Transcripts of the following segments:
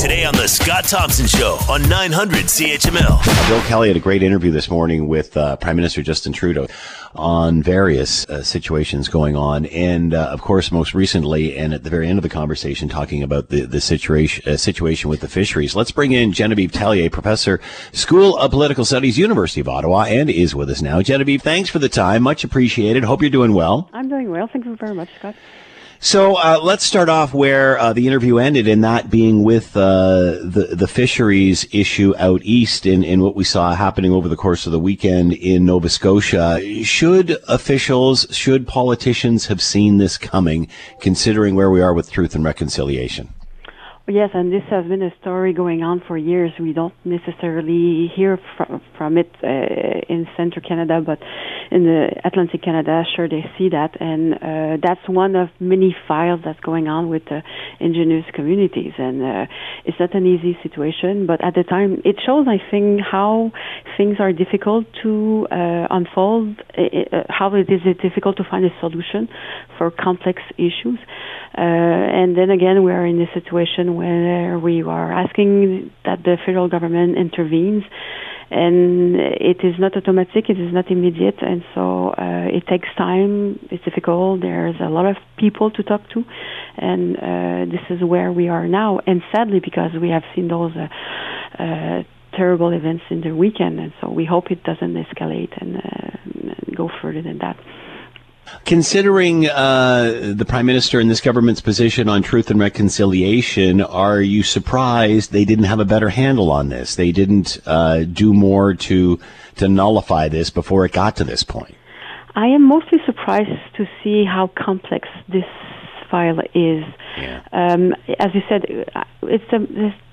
Today on The Scott Thompson Show on 900 CHML. Bill Kelly had a great interview this morning with uh, Prime Minister Justin Trudeau on various uh, situations going on. And, uh, of course, most recently, and at the very end of the conversation, talking about the, the situation, uh, situation with the fisheries. Let's bring in Genevieve Tellier, Professor, School of Political Studies, University of Ottawa, and is with us now. Genevieve, thanks for the time. Much appreciated. Hope you're doing well. I'm doing well. Thank you very much, Scott. So uh, let's start off where uh, the interview ended, and that being with uh, the the fisheries issue out east, and, and what we saw happening over the course of the weekend in Nova Scotia. Should officials, should politicians have seen this coming, considering where we are with truth and reconciliation? Yes, and this has been a story going on for years. We don't necessarily hear from, from it uh, in Central Canada, but in the Atlantic Canada, sure they see that, and uh, that's one of many files that's going on with the indigenous communities. And uh, it's not an easy situation, but at the time, it shows, I think, how things are difficult to uh, unfold, uh, how it is difficult to find a solution for complex issues. Uh, and then again, we are in a situation where we are asking that the federal government intervenes and it is not automatic, it is not immediate, and so uh, it takes time. It's difficult. There's a lot of people to talk to, and uh, this is where we are now. And sadly, because we have seen those uh, uh, terrible events in the weekend, and so we hope it doesn't escalate and, uh, and go further than that. Considering uh, the prime minister and this government's position on truth and reconciliation, are you surprised they didn't have a better handle on this? They didn't uh, do more to to nullify this before it got to this point. I am mostly surprised to see how complex this file is. Yeah. Um, as you said, uh, it's a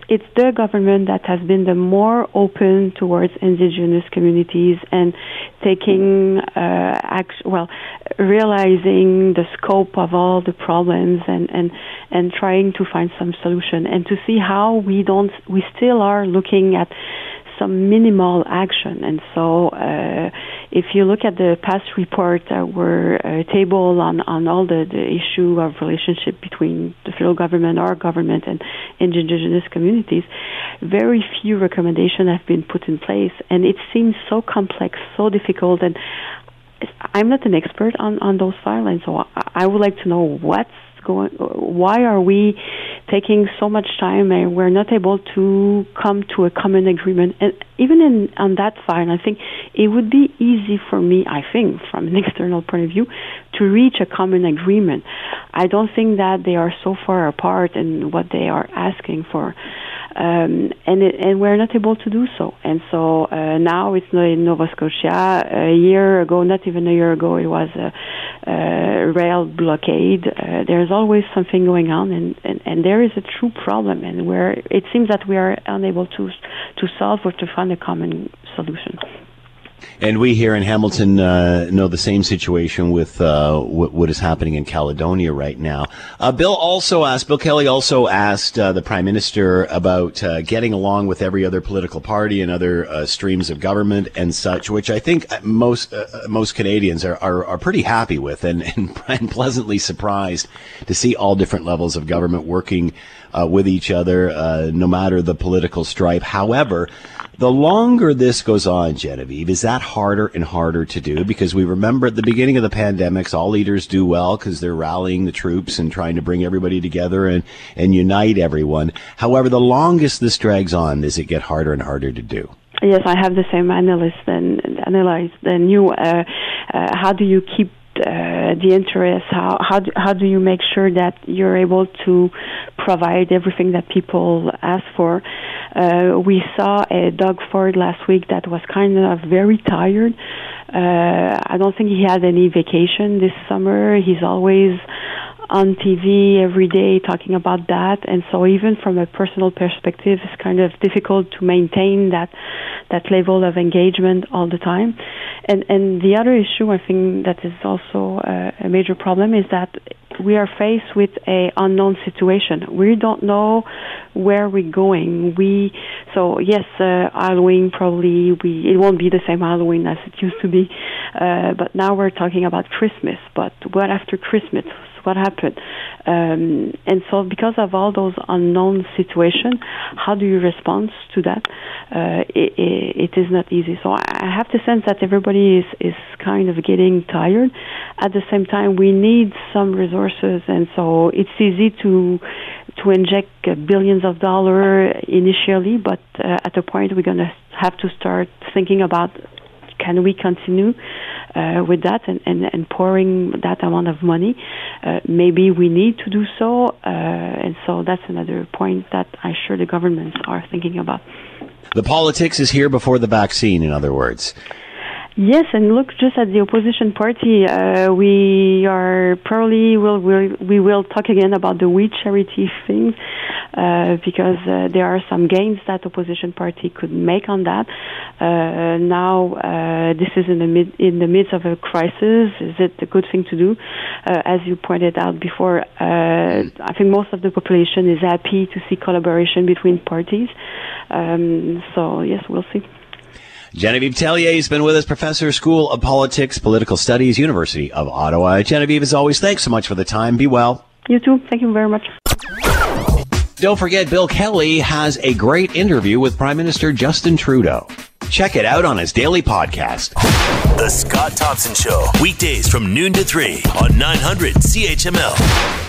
it's the government that has been the more open towards indigenous communities and taking uh, act- well realizing the scope of all the problems and and and trying to find some solution and to see how we don't we still are looking at some minimal action. And so, uh, if you look at the past report that were uh, tabled on, on all the, the issue of relationship between the federal government, our government, and indigenous communities, very few recommendations have been put in place. And it seems so complex, so difficult. And I'm not an expert on, on those files, and so I, I would like to know what's going, why are we taking so much time and we're not able to come to a common agreement. And even in on that file, I think it would be easy for me, I think, from an external point of view, to reach a common agreement. I don't think that they are so far apart in what they are asking for um, and and we're not able to do so. And so uh, now it's not in Nova Scotia. A year ago, not even a year ago, it was a, a rail blockade. Uh, there's always something going on, and, and, and there is a true problem, and where it seems that we are unable to to solve or to find a common solution. And we here in Hamilton uh, know the same situation with uh, what, what is happening in Caledonia right now. Uh, Bill also asked, Bill Kelly also asked uh, the Prime Minister about uh, getting along with every other political party and other uh, streams of government and such, which I think most most Canadians are, are, are, pretty happy with and, and, pleasantly surprised to see all different levels of government working with each other, no matter the political stripe. However, the longer this goes on, Genevieve, is that harder and harder to do? Because we remember at the beginning of the pandemics, all leaders do well because they're rallying the troops and trying to bring everybody together and, and unite everyone. However, the longest this drags on, does it get harder and harder to do? Yes, I have the same analysis than analyze than you. Uh, uh, how do you keep uh, the interest? How how do, how do you make sure that you're able to provide everything that people ask for? Uh, we saw a Doug Ford last week that was kind of very tired. Uh, I don't think he had any vacation this summer. He's always on TV every day talking about that, and so even from a personal perspective, it's kind of difficult to maintain that that level of engagement all the time. And and the other issue I think that is also uh, a major problem is that we are faced with a unknown situation. We don't know where we're going. We so yes, uh, Halloween probably we it won't be the same Halloween as it used to be, uh, but now we're talking about Christmas. But what after Christmas? What happened. Um, and so, because of all those unknown situations, how do you respond to that? Uh, it, it, it is not easy. So I have the sense that everybody is, is kind of getting tired. At the same time, we need some resources, and so it's easy to to inject uh, billions of dollars initially, but uh, at a point we're going to have to start thinking about can we continue uh, with that and, and, and, pouring that amount of money? Uh, maybe we need to do so, uh, and so that's another point that I'm sure the governments are thinking about. The politics is here before the vaccine, in other words. Yes, and look just at the opposition party. Uh, we are probably will will we will talk again about the We Charity thing uh, because uh, there are some gains that opposition party could make on that. Uh, now uh, this is in the mid in the midst of a crisis. Is it a good thing to do? Uh, as you pointed out before, I think most of the population is happy to see collaboration between parties. Um, so yes, we'll see. Genevieve Tellier has been with us, professor, School of Politics, Political Studies, University of Ottawa. Genevieve, as always, thanks so much for the time. Be well. You too. Thank you very much. Don't forget, Bill Kelly has a great interview with Prime Minister Justin Trudeau. Check it out on his daily podcast. The Scott Thompson Show, weekdays from noon to 3 on 900 CHML.